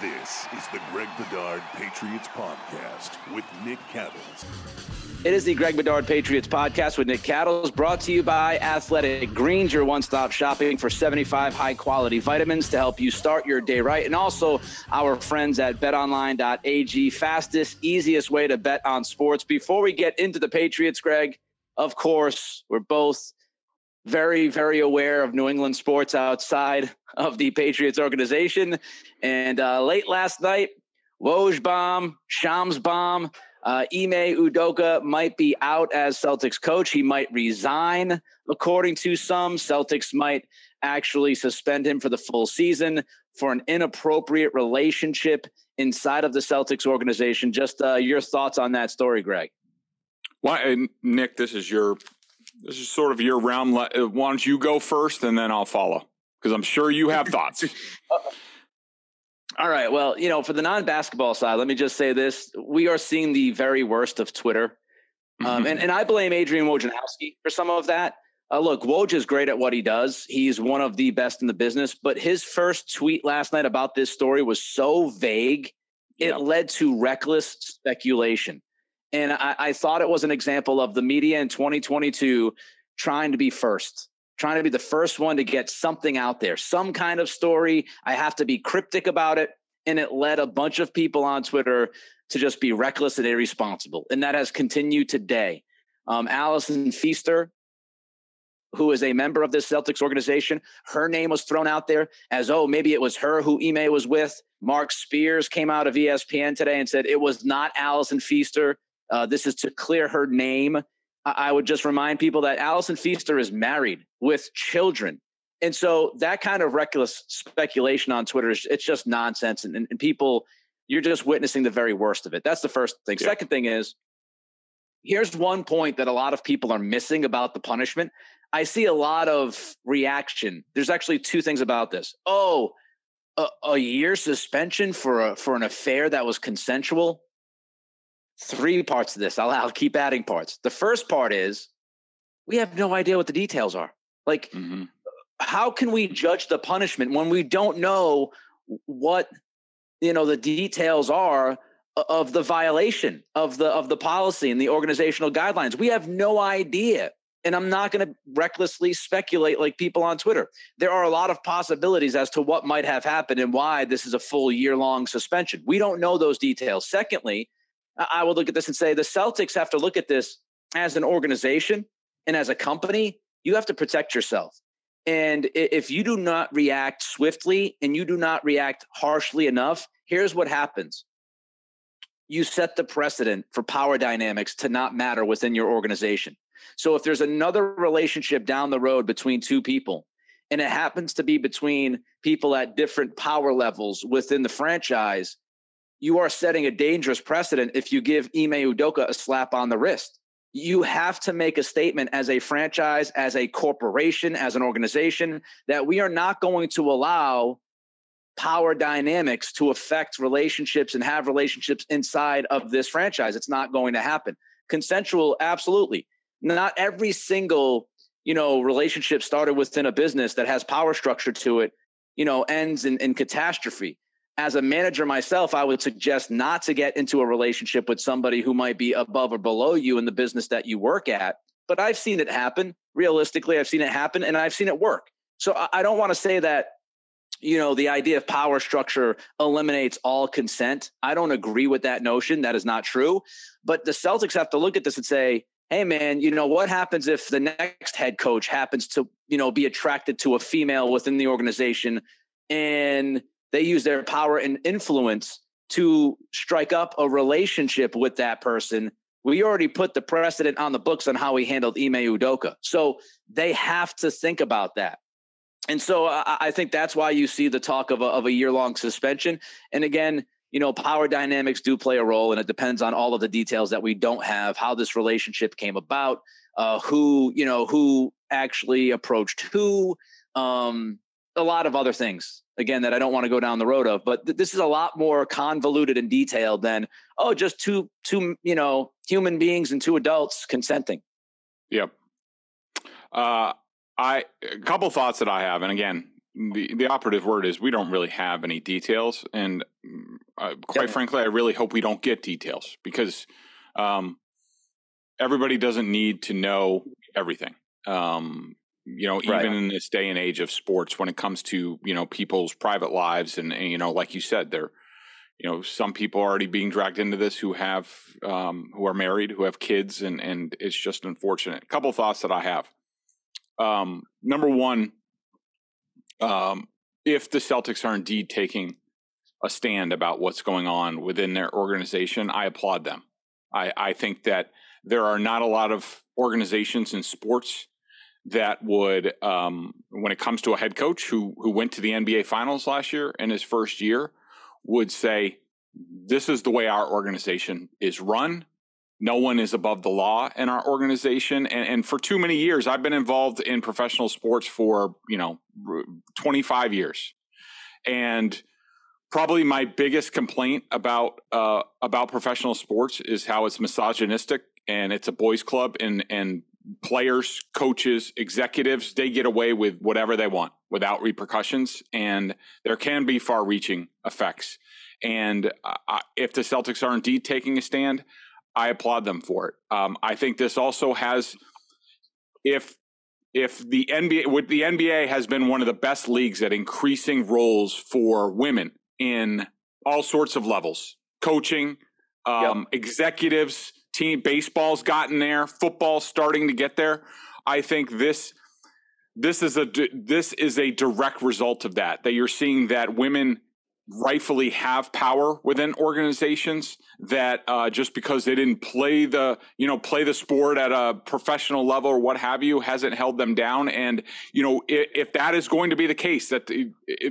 This is the Greg Bedard Patriots Podcast with Nick Cattles. It is the Greg Bedard Patriots Podcast with Nick Cattles, brought to you by Athletic Greens, your one stop shopping for 75 high quality vitamins to help you start your day right. And also our friends at betonline.ag, fastest, easiest way to bet on sports. Before we get into the Patriots, Greg, of course, we're both very, very aware of New England sports outside of the Patriots organization. And uh, late last night, Woj bomb, Shams bomb, uh, Ime Udoka might be out as Celtics coach. He might resign, according to some. Celtics might actually suspend him for the full season for an inappropriate relationship inside of the Celtics organization. Just uh, your thoughts on that story, Greg. Why, Nick? This is your this is sort of your realm. Uh, why don't you go first, and then I'll follow because I'm sure you have thoughts. All right. Well, you know, for the non-basketball side, let me just say this: we are seeing the very worst of Twitter, um, mm-hmm. and and I blame Adrian Wojnarowski for some of that. Uh, look, Woj is great at what he does. He's one of the best in the business. But his first tweet last night about this story was so vague, it led to reckless speculation. And I, I thought it was an example of the media in 2022 trying to be first, trying to be the first one to get something out there, some kind of story. I have to be cryptic about it. And it led a bunch of people on Twitter to just be reckless and irresponsible. And that has continued today. Um, Allison Feaster, who is a member of this Celtics organization, her name was thrown out there as, oh, maybe it was her who Ime was with. Marc Spears came out of ESPN today and said it was not Allison Feaster. Uh, this is to clear her name. I would just remind people that Allison Feaster is married with children. And so that kind of reckless speculation on Twitter is it's just nonsense. And, and, and people, you're just witnessing the very worst of it. That's the first thing. Yeah. Second thing is, here's one point that a lot of people are missing about the punishment. I see a lot of reaction. There's actually two things about this. Oh, a, a year suspension for a, for an affair that was consensual three parts to this. I'll, I'll keep adding parts. The first part is we have no idea what the details are. Like, mm-hmm. how can we judge the punishment when we don't know what you know the details are of the violation of the of the policy and the organizational guidelines? We have no idea. And I'm not going to recklessly speculate like people on Twitter. There are a lot of possibilities as to what might have happened and why this is a full year long suspension. We don't know those details. Secondly, I would look at this and say the Celtics have to look at this as an organization and as a company. You have to protect yourself. And if you do not react swiftly and you do not react harshly enough, here's what happens. You set the precedent for power dynamics to not matter within your organization. So if there's another relationship down the road between two people, and it happens to be between people at different power levels within the franchise, you are setting a dangerous precedent if you give Ime Udoka a slap on the wrist. You have to make a statement as a franchise, as a corporation, as an organization that we are not going to allow power dynamics to affect relationships and have relationships inside of this franchise. It's not going to happen. Consensual, absolutely. Not every single, you know, relationship started within a business that has power structure to it, you know, ends in, in catastrophe as a manager myself, I would suggest not to get into a relationship with somebody who might be above or below you in the business that you work at. But I've seen it happen. Realistically, I've seen it happen and I've seen it work. So I don't want to say that, you know, the idea of power structure eliminates all consent. I don't agree with that notion. That is not true. But the Celtics have to look at this and say, hey, man, you know, what happens if the next head coach happens to, you know, be attracted to a female within the organization and they use their power and influence to strike up a relationship with that person. We already put the precedent on the books on how we handled Ime Udoka. So they have to think about that. And so I, I think that's why you see the talk of a, of a year long suspension. And again, you know, power dynamics do play a role, and it depends on all of the details that we don't have, how this relationship came about, uh, who, you know, who actually approached who, um, a lot of other things again that I don't want to go down the road of. But th- this is a lot more convoluted and detailed than oh, just two two you know human beings and two adults consenting. Yep. Uh, I a couple thoughts that I have, and again, the the operative word is we don't really have any details, and uh, quite frankly, I really hope we don't get details because um, everybody doesn't need to know everything. Um, you know, even right. in this day and age of sports, when it comes to you know people's private lives, and, and you know, like you said, they're you know some people are already being dragged into this who have um, who are married, who have kids, and and it's just unfortunate. A couple thoughts that I have. Um, number one, um, if the Celtics are indeed taking a stand about what's going on within their organization, I applaud them. I, I think that there are not a lot of organizations in sports that would, um, when it comes to a head coach who who went to the NBA Finals last year in his first year, would say, "This is the way our organization is run. No one is above the law in our organization." And, and for too many years, I've been involved in professional sports for you know twenty five years, and probably my biggest complaint about uh, about professional sports is how it's misogynistic and it's a boys club and and players, coaches, executives they get away with whatever they want without repercussions, and there can be far-reaching effects. And uh, if the Celtics are indeed taking a stand, I applaud them for it. Um, I think this also has if if the NBA with the NBA has been one of the best leagues at increasing roles for women in all sorts of levels coaching, um, yep. executives, team baseball's gotten there, football's starting to get there. I think this this is a this is a direct result of that that you're seeing that women rightfully have power within organizations that uh, just because they didn't play the you know play the sport at a professional level or what have you hasn't held them down and you know if, if that is going to be the case that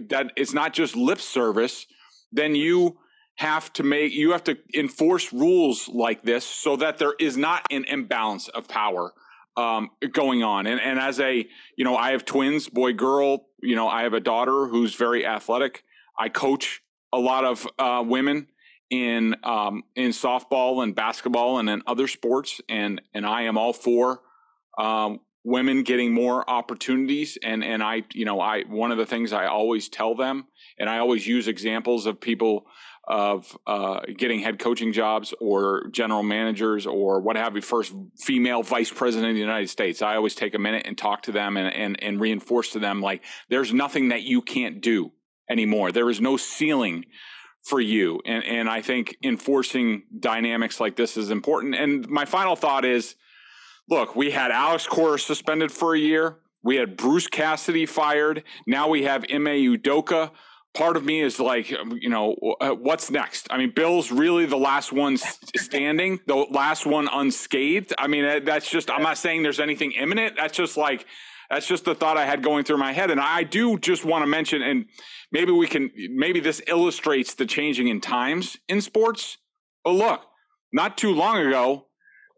that it's not just lip service then you have to make you have to enforce rules like this so that there is not an imbalance of power um, going on and and as a you know I have twins boy girl you know I have a daughter who's very athletic I coach a lot of uh, women in um, in softball and basketball and in other sports, and and I am all for um, women getting more opportunities. And and I, you know, I one of the things I always tell them, and I always use examples of people of uh, getting head coaching jobs or general managers or what have you, first female vice president of the United States. I always take a minute and talk to them and, and, and reinforce to them like, there's nothing that you can't do anymore. There is no ceiling for you. And, and I think enforcing dynamics like this is important. And my final thought is look, we had Alex Cora suspended for a year. We had Bruce Cassidy fired. Now we have Ime Udoka. Part of me is like, you know, uh, what's next? I mean, Bill's really the last one standing, the last one unscathed. I mean, that's just, I'm not saying there's anything imminent. That's just like, that's just the thought I had going through my head. And I do just want to mention, and maybe we can, maybe this illustrates the changing in times in sports. But look, not too long ago,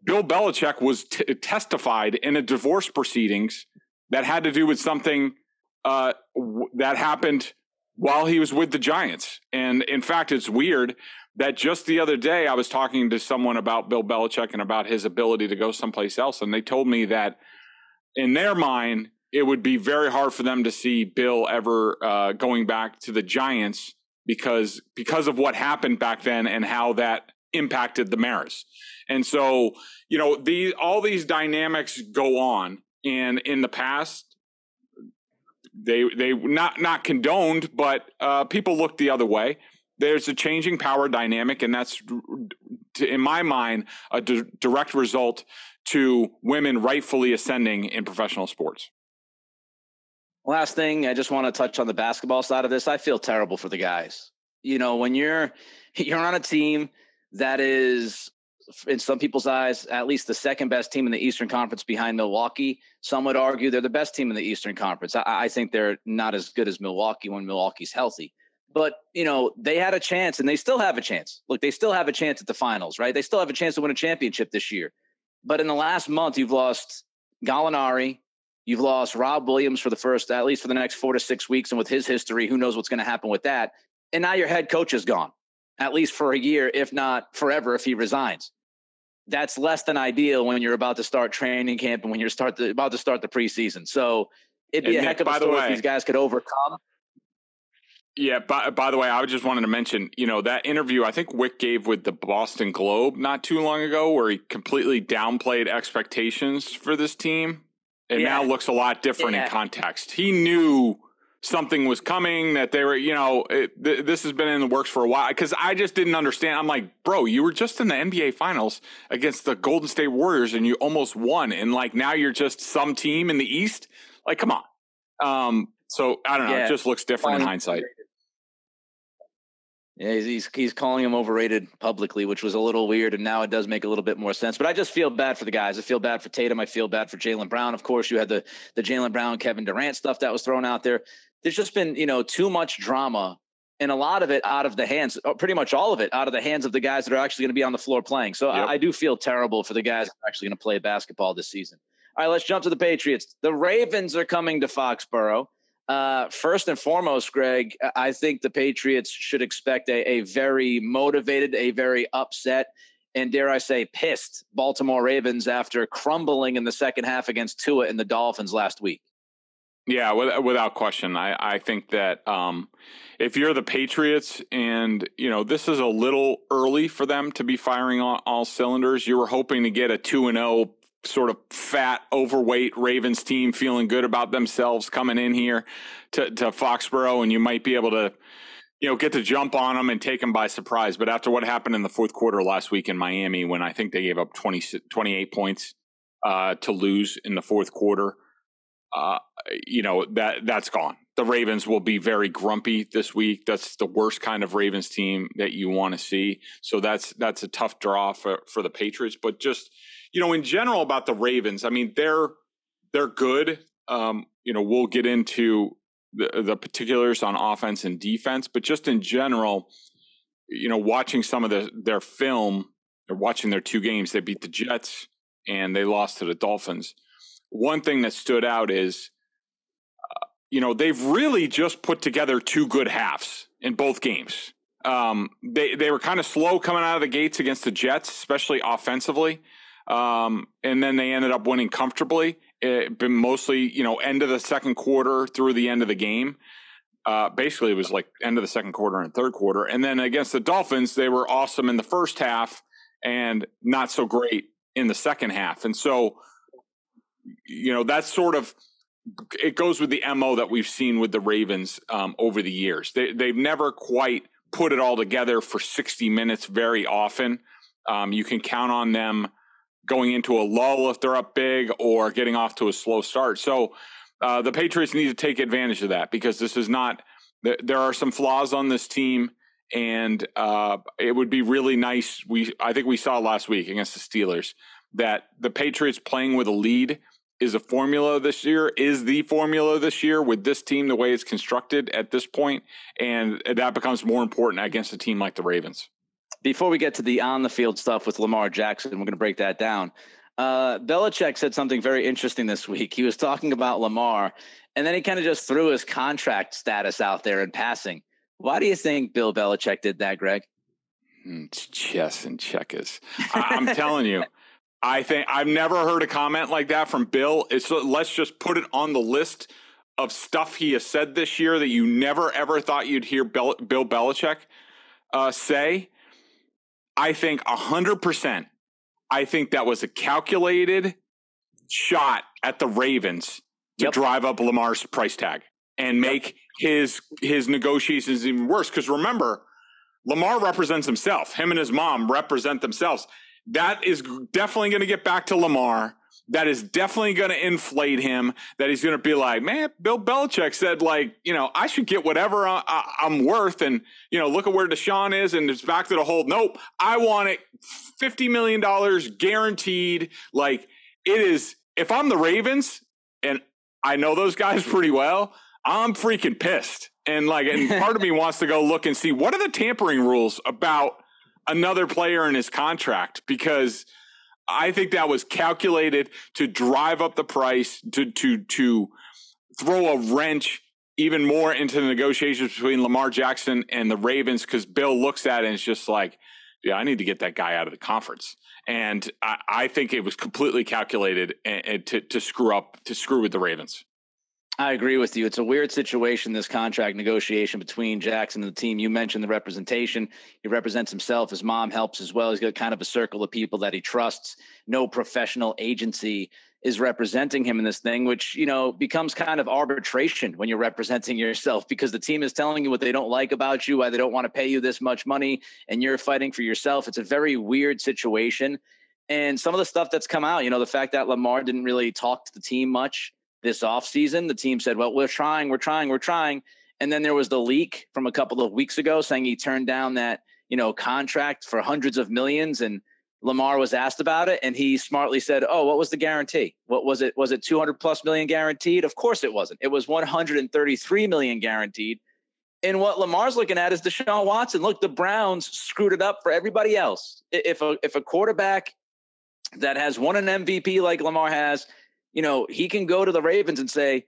Bill Belichick was t- testified in a divorce proceedings that had to do with something uh, w- that happened while he was with the Giants. And in fact, it's weird that just the other day I was talking to someone about Bill Belichick and about his ability to go someplace else, and they told me that in their mind, it would be very hard for them to see Bill ever uh, going back to the Giants because because of what happened back then and how that impacted the Maras. And so, you know, these all these dynamics go on, and in the past, they they not not condoned, but uh, people look the other way. There's a changing power dynamic, and that's, in my mind, a direct result to women rightfully ascending in professional sports. Last thing, I just want to touch on the basketball side of this. I feel terrible for the guys. You know, when you're you're on a team that is in some people's eyes, at least the second best team in the Eastern Conference behind Milwaukee. Some would argue they're the best team in the Eastern Conference. I, I, think they're not as good as Milwaukee when Milwaukee's healthy. But, you know, they had a chance and they still have a chance. Look, they still have a chance at the finals, right? They still have a chance to win a championship this year. But in the last month, you've lost Gallinari. You've lost Rob Williams for the first, at least for the next four to six weeks. And with his history, who knows what's going to happen with that. And now your head coach is gone, at least for a year, if not forever, if he resigns. That's less than ideal when you're about to start training camp and when you're start the, about to start the preseason. So it'd be and a Nick, heck of a story if these guys could overcome. Yeah, by, by the way, I just wanted to mention, you know, that interview I think Wyc gave with the Boston Globe not too long ago, where he completely downplayed expectations for this team. It yeah. now looks a lot different yeah. in context. He knew something was coming, that they were, you know, it, th- this has been in the works for a while. Because I just didn't understand. I'm like, bro, you were just in the NBA Finals against the Golden State Warriors and you almost won. And like now you're just some team in the East. Like, come on. Um, so I don't know. Yeah. It just looks different in hindsight. Yeah, he's, he's, he's calling him overrated publicly, which was a little weird, and now it does make a little bit more sense. But I just feel bad for the guys. I feel bad for Tatum. I feel bad for Jaylen Brown. Of course, you had the the Jaylen Brown, Kevin Durant stuff that was thrown out there. There's just been you know too much drama, and a lot of it out of the hands, uh, pretty much all of it out of the hands of the guys that are actually going to be on the floor playing. So yep. I, I do feel terrible for the guys that are actually going to play basketball this season. All right, let's jump to the Patriots. The Ravens are coming to Foxborough. Uh, first and foremost, Greg, I think the Patriots should expect a, a very motivated, a very upset, and dare I say, pissed Baltimore Ravens after crumbling in the second half against Tua and the Dolphins last week. Yeah, without question. I, I think that um, if you're the Patriots and, you know, this is a little early for them to be firing on all cylinders, you were hoping to get a 2 and 0 sort of fat, overweight Ravens team feeling good about themselves coming in here to, to Foxborough, and you might be able to, you know, get to jump on them and take them by surprise. But after what happened in the fourth quarter last week in Miami, when I think they gave up 20, 28 points uh, to lose in the fourth quarter, uh, you know that that's gone. The Ravens will be very grumpy this week. That's the worst kind of Ravens team that you want to see. So that's that's a tough draw for for the Patriots. But just you know, in general about the Ravens, I mean, they're they're good. Um, you know, we'll get into the, the particulars on offense and defense, but just in general, you know, watching some of the, their film, or watching their two games, they beat the Jets and they lost to the Dolphins. One thing that stood out is, you know, they've really just put together two good halves in both games. Um, they they were kind of slow coming out of the gates against the Jets, especially offensively. Um, and then they ended up winning comfortably. It been mostly, you know, end of the second quarter through the end of the game. Uh, basically, it was like end of the second quarter and third quarter. And then against the Dolphins, they were awesome in the first half and not so great in the second half. And so, you know, that's sort of it goes with the mo that we've seen with the Ravens um, over the years. They, they've never quite put it all together for 60 minutes very often. Um, you can count on them going into a lull if they're up big or getting off to a slow start. So uh, the Patriots need to take advantage of that because this is not. There are some flaws on this team, and uh, it would be really nice. We I think we saw last week against the Steelers that the Patriots playing with a lead is a formula this year is the formula this year with this team the way it's constructed at this point and that becomes more important against a team like the Ravens before we get to the on the field stuff with Lamar Jackson, we're going to break that down. Uh, Belichick said something very interesting this week. He was talking about Lamar, and then he kind of just threw his contract status out there in passing. Why do you think Bill Belichick did that, Greg? Hmm, it's chess and checkers. I- am telling you, I think I've never heard a comment like that from Bill. It's let's just put it on the list of stuff he has said this year that you never ever thought you'd hear Bill, Bill Belichick uh, say. I think 100%. I think that was a calculated shot at the Ravens to yep. drive up Lamar's price tag and make yep. his his negotiations even worse cuz remember Lamar represents himself. Him and his mom represent themselves. That is definitely going to get back to Lamar that is definitely going to inflate him. That he's going to be like, man, Bill Belichick said, like, you know, I should get whatever I, am worth. And, you know, look at where Deshaun is. And it's back to the whole, nope, I want it $50 million guaranteed. Like, it is, if I'm the Ravens and I know those guys pretty well, I'm freaking pissed. And like, and part of me wants to go look and see what are the tampering rules about another player in his contract because I think that was calculated to drive up the price to to to throw a wrench even more into the negotiations between Lamar Jackson and the Ravens because Bill looks at it and it's just like, yeah, I need to get that guy out of the conference. And I, I think it was completely calculated and, and to, to screw up, to screw with the Ravens. I agree with you. It's a weird situation, this contract negotiation between Jackson and the team. You mentioned the representation. He represents himself. His mom helps as well. He's got kind of a circle of people that he trusts. No professional agency is representing him in this thing, which, you know, becomes kind of arbitration when you're representing yourself because the team is telling you what they don't like about you, why they don't want to pay you this much money, and you're fighting for yourself. It's a very weird situation. And some of the stuff that's come out, you know, the fact that Lamar didn't really talk to the team much this offseason. The team said, well, we're trying, we're trying, we're trying. And then there was the leak from a couple of weeks ago saying he turned down that, you know, contract for hundreds of millions. And Lamar was asked about it and he smartly said, Oh, what was the guarantee? What was it? Was it 200 plus million guaranteed? Of course it wasn't. It was 133 million guaranteed. And what Lamar's looking at is Deshaun Watson. Look, the Browns screwed it up for everybody else. If a if a quarterback that has won an MVP like Lamar has you know, he can go to the Ravens and say,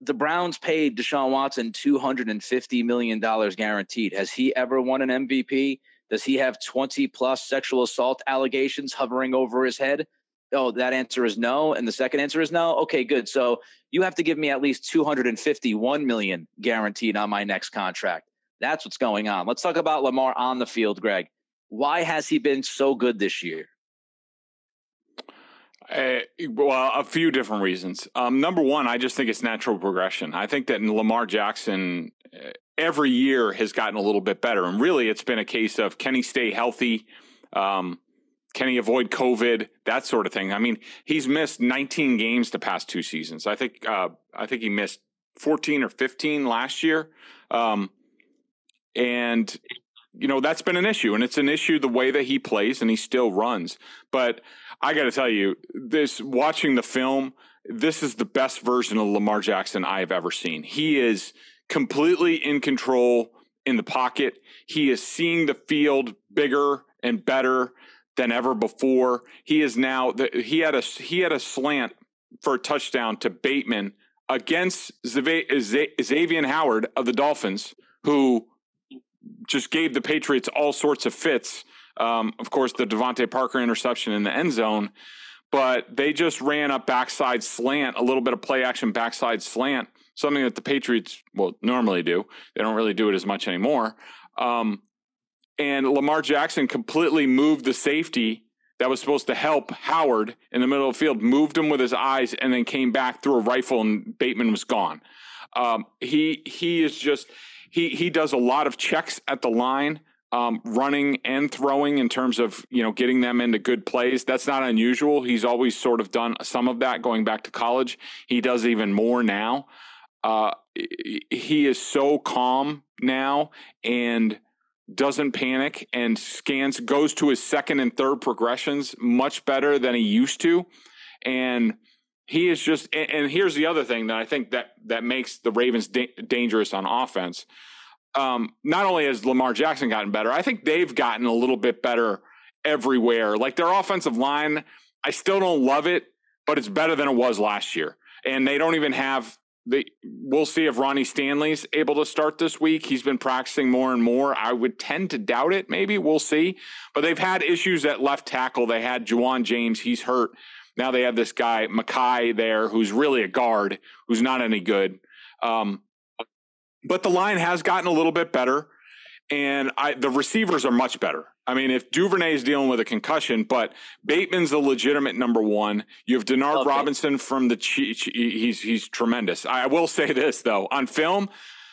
the Browns paid Deshaun Watson $250 million guaranteed. Has he ever won an MVP? Does he have 20 plus sexual assault allegations hovering over his head? Oh, that answer is no. And the second answer is no. Okay, good. So you have to give me at least 251 million guaranteed on my next contract. That's what's going on. Let's talk about Lamar on the field, Greg. Why has he been so good this year? Uh, well, a few different reasons. Um, number one, I just think it's natural progression. I think that Lamar Jackson uh, every year has gotten a little bit better, and really, it's been a case of can he stay healthy? Um, can he avoid COVID? That sort of thing. I mean, he's missed 19 games the past two seasons. I think uh, I think he missed 14 or 15 last year, um, and you know that's been an issue, and it's an issue the way that he plays and he still runs, but I got to tell you, this watching the film, this is the best version of Lamar Jackson I've ever seen. He is completely in control in the pocket. He is seeing the field bigger and better than ever before. He is now he had a he had a slant for a touchdown to Bateman against Xavier Howard of the Dolphins, who just gave the Patriots all sorts of fits um, of course, the DeVante Parker interception in the end zone, but they just ran a backside slant, a little bit of play action backside slant, something that the Patriots will normally do. They don't really do it as much anymore. Um, and Lamar Jackson completely moved the safety that was supposed to help Howard in the middle of the field, moved him with his eyes, and then came back through a rifle, and Bateman was gone. Um, he he is just he he does a lot of checks at the line um, running and throwing in terms of you know getting them into good plays. That's not unusual. He's always sort of done some of that going back to college. He does even more now. Uh, he is so calm now and doesn't panic and scans goes to his second and third progressions much better than he used to and he is just and, here's the other thing that i think that that makes the ravens da- dangerous on offense um, not only has Lamar Jackson gotten better, I think they've gotten a little bit better everywhere. Like their offensive line, I still don't love it, but it's better than it was last year. And they don't even have the. We'll see if Ronnie Stanley's able to start this week. He's been practicing more and more. I would tend to doubt it. Maybe we'll see. But they've had issues at left tackle. They had Ja'Wuan James. He's hurt. Now they have this guy Mackay, there, who's really a guard, who's not any good. Um, but the line has gotten a little bit better, and I, the receivers are much better. I mean, if Duvernay is dealing with a concussion, but Bateman's the legitimate number one. You have Denard okay. Robinson from the he's he's tremendous. I will say this though, on film,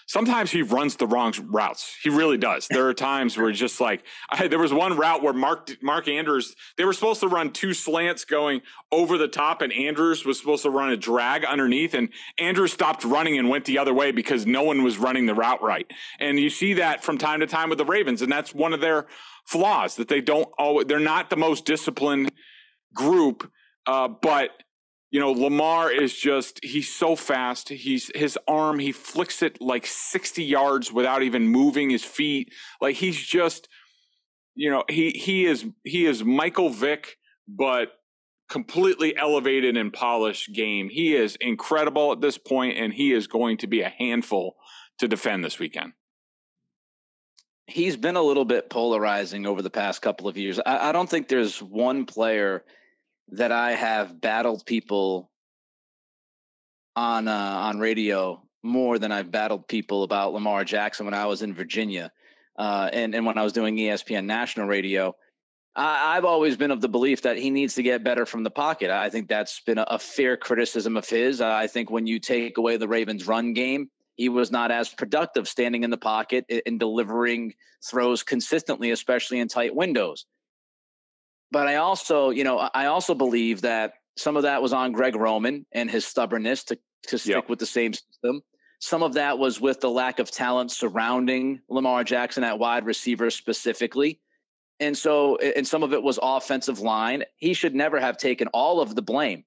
sometimes he runs the wrong routes. He really does. There are times where just like I, there was one route where Mark Mark Andrews they were supposed to run two slants going over the top, and Andrews was supposed to run a drag underneath, and Andrews stopped running and went the other way because no one was running the route right. And you see that from time to time with the Ravens, and that's one of their flaws that they don't always they're not the most disciplined group, uh, but you know, Lamar is just he's so fast. He's his arm, he flicks it like 60 yards without even moving his feet. Like he's just you know, he he is he is Michael Vick but completely elevated and polished game. He is incredible at this point and he is going to be a handful to defend this weekend. He's been a little bit polarizing over the past couple of years. I, I don't think there's one player that I have battled people on uh, on radio more than I've battled people about Lamar Jackson when I was in Virginia, uh, and and when I was doing ESPN national radio. I, have always been of the belief that he needs to get better from the pocket. I think that's been a, a fair criticism of his. I think when you take away the Ravens' run game, he was not as productive standing in the pocket and delivering throws consistently, especially in tight windows. But I also, you know, I also believe that some of that was on Greg Roman and his stubbornness to to stick yep. with the same system. Some of that was with the lack of talent surrounding Lamar Jackson at wide receiver specifically. And so, and some of it was offensive line. He should never have taken all of the blame.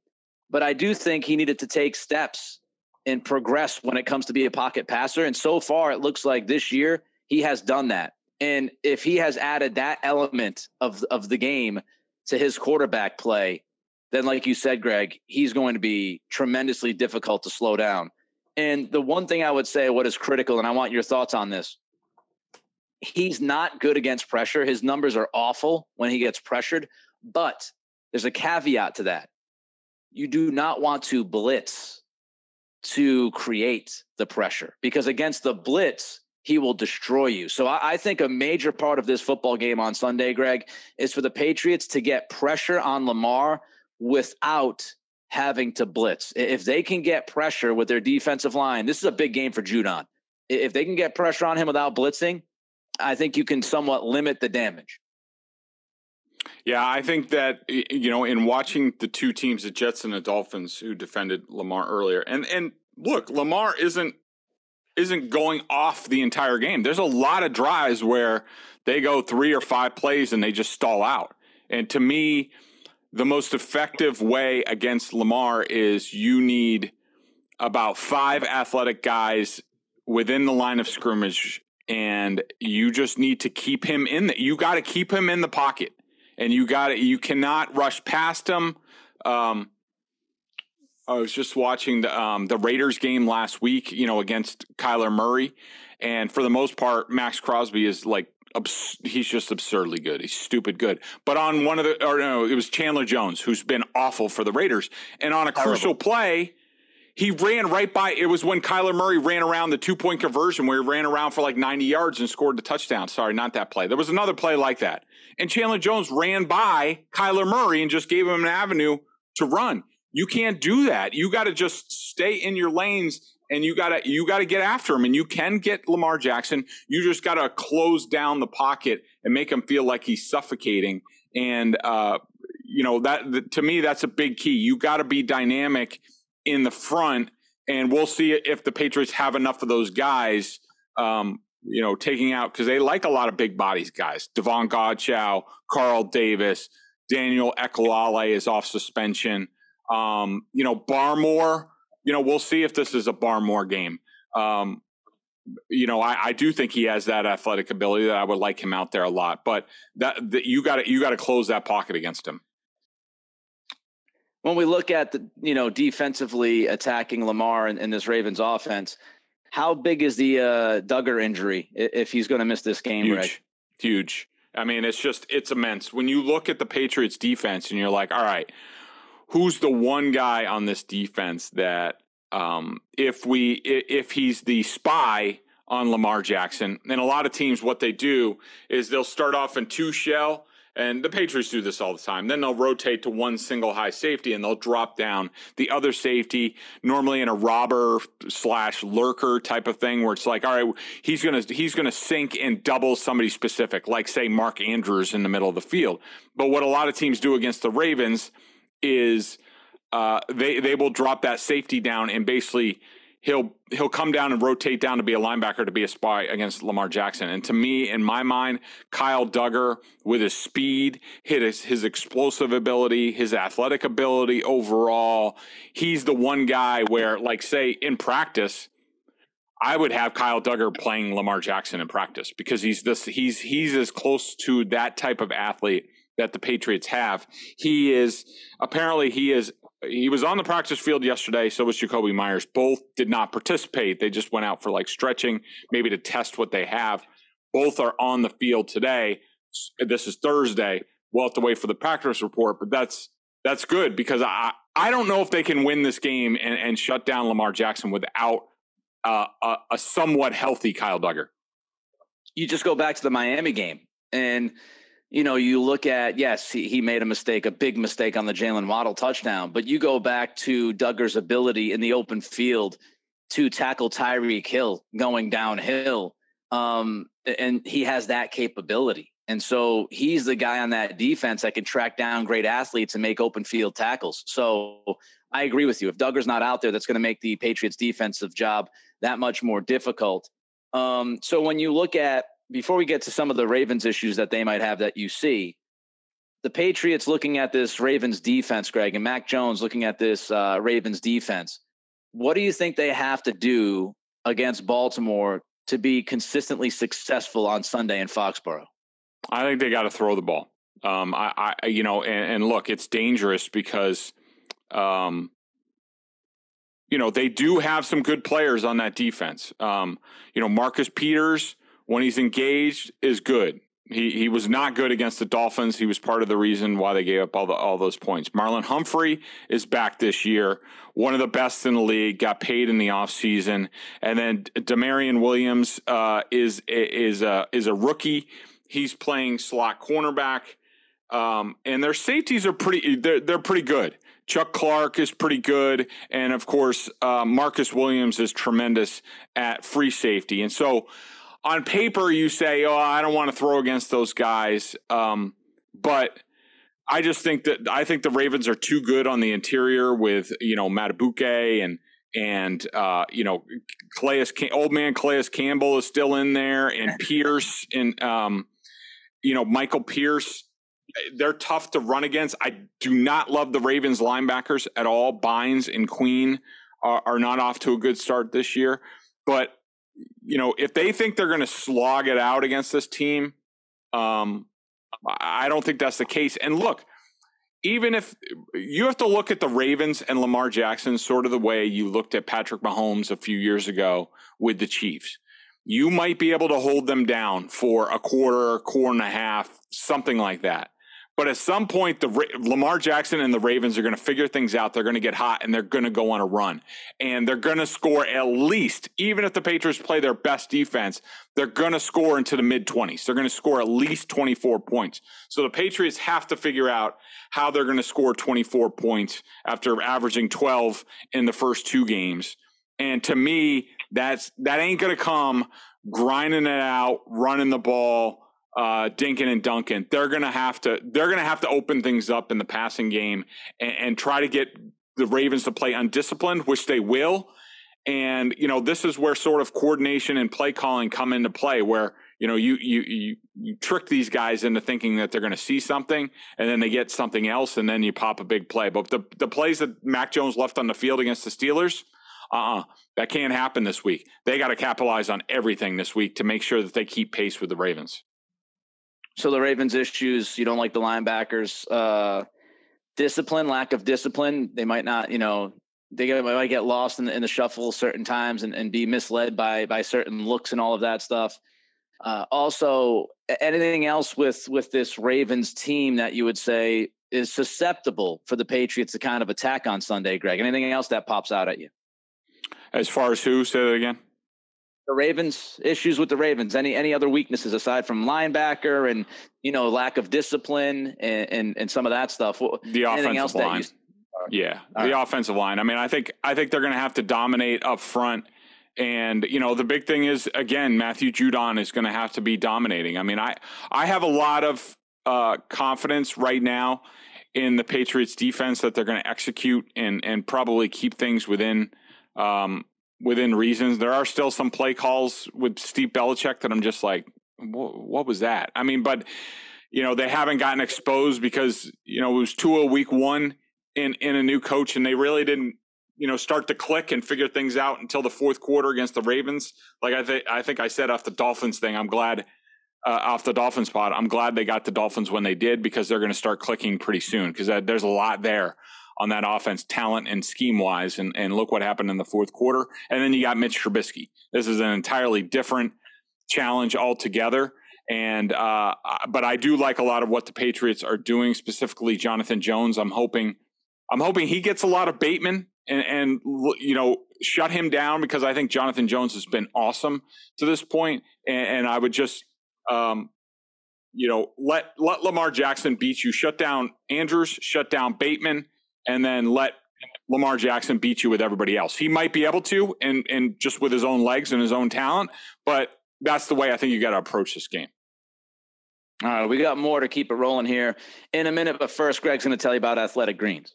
But I do think he needed to take steps and progress when it comes to be a pocket passer. And so far, it looks like this year he has done that. And if he has added that element of of the game to his quarterback play, then like you said, Greg, he's going to be tremendously difficult to slow down. And the one thing I would say, what is critical, and I want your thoughts on this, he's not good against pressure. His numbers are awful when he gets pressured, but there's a caveat to that. You do not want to blitz to create the pressure because against the blitz, he will destroy you. So I, I, think a major part of this football game on Sunday, Greg, is for the Patriots to get pressure on Lamar without having to blitz. If they can get pressure with their defensive line, this is a big game for Judon. If they can get pressure on him without blitzing, I think you can somewhat limit the damage. Yeah, I think that you know, in watching the two teams, the Jets and the Dolphins, who defended Lamar earlier, and and look, Lamar isn't isn't going off the entire game. There's a lot of drives where they go three or five plays and they just stall out. And to me, the most effective way against Lamar is you need about five athletic guys within the line of scrimmage and you just need to keep him in the, you got to keep him in the pocket and you got to you cannot rush past him um, I was just watching the um, the Raiders game last week, you know, against Kyler Murray, and for the most part, Maxx Crosby is like abs- he's just absurdly good. He's stupid good. But on one of the or no, it was Chandler Jones who's been awful for the Raiders, and on a Terrible. crucial play, he ran right by. It was when Kyler Murray ran around the two point conversion where he ran around for like 90 yards and scored the touchdown. Sorry, not that play. There was another play like that. And Chandler Jones ran by Kyler Murray and just gave him an avenue to run. You can't do that. You got to just stay in your lanes and you got to you got to get after him and you can get Lamar Jackson. You just got to close down the pocket and make him feel like he's suffocating and uh, you know that to me that's a big key. You got to be dynamic in the front, and we'll see if the Patriots have enough of those guys. Um, you know, taking out because they like a lot of big bodies guys. Davon Godchaux, Carl Davis, Daniel Ekuale is off suspension. Um, you know, Barmore. You know, we'll see if this is a Barmore game. Um, you know, I, I, do think he has that athletic ability that I would like him out there a lot. But that, that you got to you got to close that pocket against him when we look at the you know defensively attacking Lamar in, in this Ravens offense, how big is the uh, Dugger injury if he's going to miss this game? Huge, huge. I mean, it's just it's immense. When you look at the Patriots defense and you're like, all right, who's the one guy on this defense that um, if we if he's the spy on Lamar Jackson, and a lot of teams what they do is they'll start off in two shell and the Patriots do this all the time. Then they'll rotate to one single high safety and they'll drop down the other safety, normally in a robber slash lurker type of thing, where it's like, all right, he's gonna he's gonna sink and double somebody specific, like say Mark Andrews in the middle of the field. But what a lot of teams do against the Ravens is uh, they they will drop that safety down and basically he'll he'll come down and rotate down to be a linebacker to be a spy against Lamar Jackson. And to me, in my mind, Kyle Dugger with his speed, his his explosive ability, his athletic ability overall, he's the one guy where, like, say in practice. I would have Kyle Dugger playing Lamar Jackson in practice because he's this he's he's as close to that type of athlete that the Patriots have. He is apparently he is he was on the practice field yesterday. So was Jakobi Meyers. Both did not participate. They just went out for like stretching, maybe to test what they have. Both are on the field today. This is Thursday. We'll have to wait for the practice report, but that's that's good because I I don't know if they can win this game and, and shut down Lamar Jackson without uh, a, a somewhat healthy Kyle Dugger. You just go back to the Miami game and you know, you look at yes, he, he made a mistake, a big mistake on the Jaylen Waddle touchdown, but you go back to Dugger's ability in the open field to tackle Tyreek Hill going downhill, um, and he has that capability. And so he's the guy on that defense that can track down great athletes and make open field tackles. So I agree with you. If Dugger's not out there, that's going to make the Patriots defensive job that much more difficult. Um, so when you look at before we get to some of the Ravens issues that they might have that you see, the Patriots looking at this Ravens defense, Greg, and Mac Jones looking at this uh, Ravens defense, what do you think they have to do against Baltimore to be consistently successful on Sunday in Foxborough? I think they got to throw the ball. Um, I, I, you know, and, and, look, it's dangerous because, um, you know, they do have some good players on that defense. Um, you know, Marcus Peters when he's engaged is good. He he was not good against the Dolphins. He was part of the reason why they gave up all the all those points. Marlon Humphrey is back this year, one of the best in the league. Got paid in the offseason. and then Damarion Williams uh, is is a is a rookie. He's playing slot cornerback, um, and their safeties are pretty. They're they're pretty good. Chuck Clark is pretty good, and of course uh, Marcus Williams is tremendous at free safety, and so on paper you say, "Oh, I don't want to throw against those guys," um, but I just think that I think the Ravens are too good on the interior with you know Madubuike and and uh, you know Calais, old man Calais Campbell is still in there, and Pierce and um, you know Michael Pierce. They're tough to run against. I do not love the Ravens linebackers at all. Bynes and Queen are, are not off to a good start this year, but you know, if they think they're going to slog it out against this team, um, I don't think that's the case. And look, even if you have to look at the Ravens and Lamar Jackson sort of the way you looked at Patrick Mahomes a few years ago with the Chiefs, you might be able to hold them down for a quarter, quarter and a half, something like that. But at some point, the Lamar Jackson and the Ravens are going to figure things out. They're going to get hot and they're going to go on a run, and they're going to score at least, even if the Patriots play their best defense, they're going to score into the mid twenties. They're going to score at least twenty four points. So the Patriots have to figure out how they're going to score twenty four points after averaging twelve in the first two games. And to me, that's that ain't going to come grinding it out, running the ball uh, Dinkin and Duncan, they're gonna have to they're gonna have to open things up in the passing game and, and try to get the Ravens to play undisciplined, which they will. And you know, this is where sort of coordination and play calling come into play, where you know you you you, you trick these guys into thinking that they're going to see something, and then they get something else, and then you pop a big play. But the the plays that Mac Jones left on the field against the Steelers, uh uh-uh, that can't happen this week. They got to capitalize on everything this week to make sure that they keep pace with the Ravens. So the Ravens' issues, you don't like the linebackers. Uh, discipline, lack of discipline. They might not, you know, they might get lost in the, in the shuffle certain times and, and be misled by by certain looks and all of that stuff. Uh, also, anything else with with this Ravens team that you would say is susceptible for the Patriots to kind of attack on Sunday, Greg? Anything else that pops out at you? As far as who? Say that again the Ravens issues with the Ravens? Any any other weaknesses aside from linebacker and you know lack of discipline and and, and some of that stuff? The offensive line. You, yeah, All the right. offensive line. I mean, I think I think they're going to have to dominate up front. And you know the big thing is again Matthew Judon is going to have to be dominating. I mean I I have a lot of uh, confidence right now in the Patriots defense that they're going to execute and and probably keep things within um, within reasons. There are still some play calls with Steve Belichick that I'm just like, what was that? I mean, but you know they haven't gotten exposed because you know it was two a week one in in a new coach, and they really didn't you know start to click and figure things out until the fourth quarter against the Ravens. Like I think I think I said off the Dolphins thing, I'm glad. Uh, off the Dolphins spot, I'm glad they got the Dolphins when they did because they're going to start clicking pretty soon because there's a lot there on that offense, talent and scheme wise. And, and look what happened in the fourth quarter. And then you got Mitch Trubisky. This is an entirely different challenge altogether. And, uh, but I do like a lot of what the Patriots are doing, specifically Jonathan Jones. I'm hoping I'm hoping he gets a lot of Bateman and, and you know shut him down because I think Jonathan Jones has been awesome to this point, and, and I would just um, you know let let Lamar Jackson beat you, shut down Andrews, shut down Bateman, and then let Lamar Jackson beat you with everybody else. He might be able to, and and just with his own legs and his own talent, but that's the way I think you got to approach this game. All right, we got more to keep it rolling here in a minute, but first, Greg's going to tell you about Athletic Greens.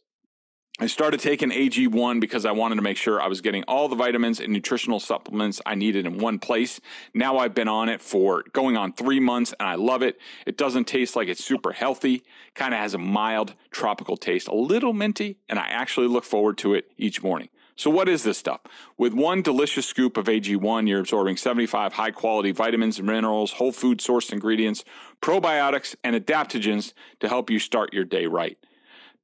I started taking AG1 because I wanted to make sure I was getting all the vitamins and nutritional supplements I needed in one place. Now I've been on it for going on three months and I love it. It doesn't taste like it's super healthy, kind of has a mild tropical taste, a little minty, and I actually look forward to it each morning. So, what is this stuff? With one delicious scoop of AG1, you're absorbing 75 high quality vitamins and minerals, whole food sourced ingredients, probiotics, and adaptogens to help you start your day right.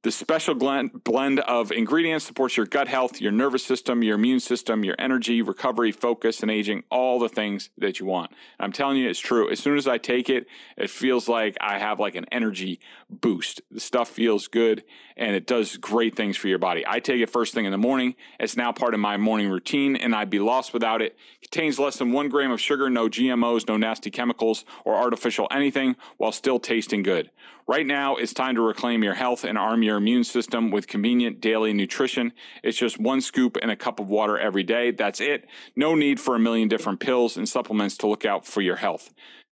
The special blend, of ingredients supports your gut health, your nervous system, your immune system, your energy, recovery, focus, and aging, all the things that you want. And I'm telling you, it's true. As soon as I take it, it feels like I have like an energy boost. The stuff feels good and it does great things for your body. I take it first thing in the morning. It's now part of my morning routine and I'd be lost without it. it contains less than one gram of sugar, no GMOs, no nasty chemicals or artificial anything while still tasting good. Right now, it's time to reclaim your health and arm your immune system with convenient daily nutrition. It's just one scoop and a cup of water every day. That's it. No need for a million different pills and supplements to look out for your health.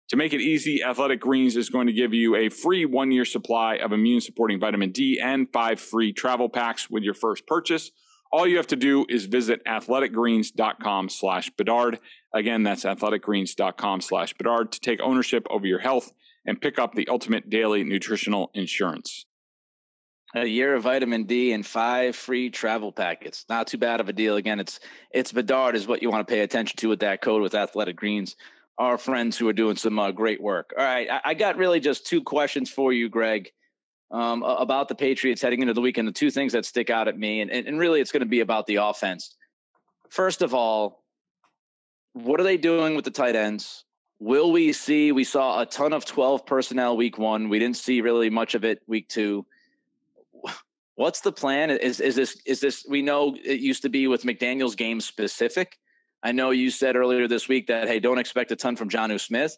To make it easy, Athletic Greens is going to give you a free one year supply of immune supporting vitamin D and five free travel packs with your first purchase. All you have to do is visit athleticgreens.com slash Bedard. Again, that's athleticgreens.com slash Bedard to take ownership over your health and pick up the ultimate daily nutritional insurance. A year of vitamin D and five free travel packets. Not too bad of a deal. Again, it's it's Bedard is what you want to pay attention to with that code with Athletic Greens. Our friends who are doing some uh, great work. All right, I, I, got really just two questions for you, Greg, um, about the Patriots heading into the weekend. The two things that stick out at me, and, and really, it's going to be about the offense. First of all, what are they doing with the tight ends? Will we see? We saw a ton of 12 personnel week one. We didn't see really much of it week two. What's the plan? Is is this is this? We know it used to be with McDaniels game specific. I know you said earlier this week that hey, don't expect a ton from Jonnu Smith.